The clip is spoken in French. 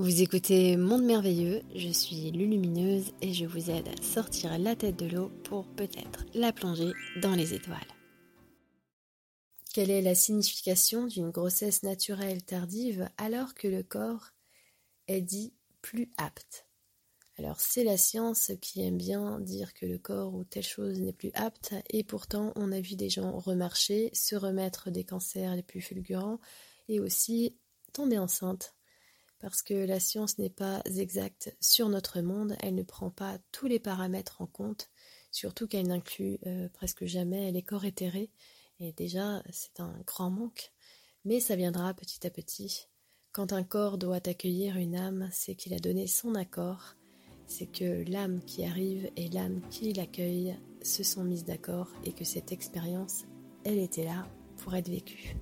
Vous écoutez Monde Merveilleux, je suis Lulumineuse et je vous aide à sortir la tête de l'eau pour peut-être la plonger dans les étoiles. Quelle est la signification d'une grossesse naturelle tardive alors que le corps est dit plus apte? Alors c'est la science qui aime bien dire que le corps ou telle chose n'est plus apte et pourtant on a vu des gens remarcher, se remettre des cancers les plus fulgurants et aussi tomber enceinte parce que la science n'est pas exacte sur notre monde, elle ne prend pas tous les paramètres en compte, surtout qu'elle n'inclut euh, presque jamais les corps éthérés, et déjà c'est un grand manque, mais ça viendra petit à petit. Quand un corps doit accueillir une âme, c'est qu'il a donné son accord, c'est que l'âme qui arrive et l'âme qui l'accueille se sont mises d'accord et que cette expérience, elle était là pour être vécue.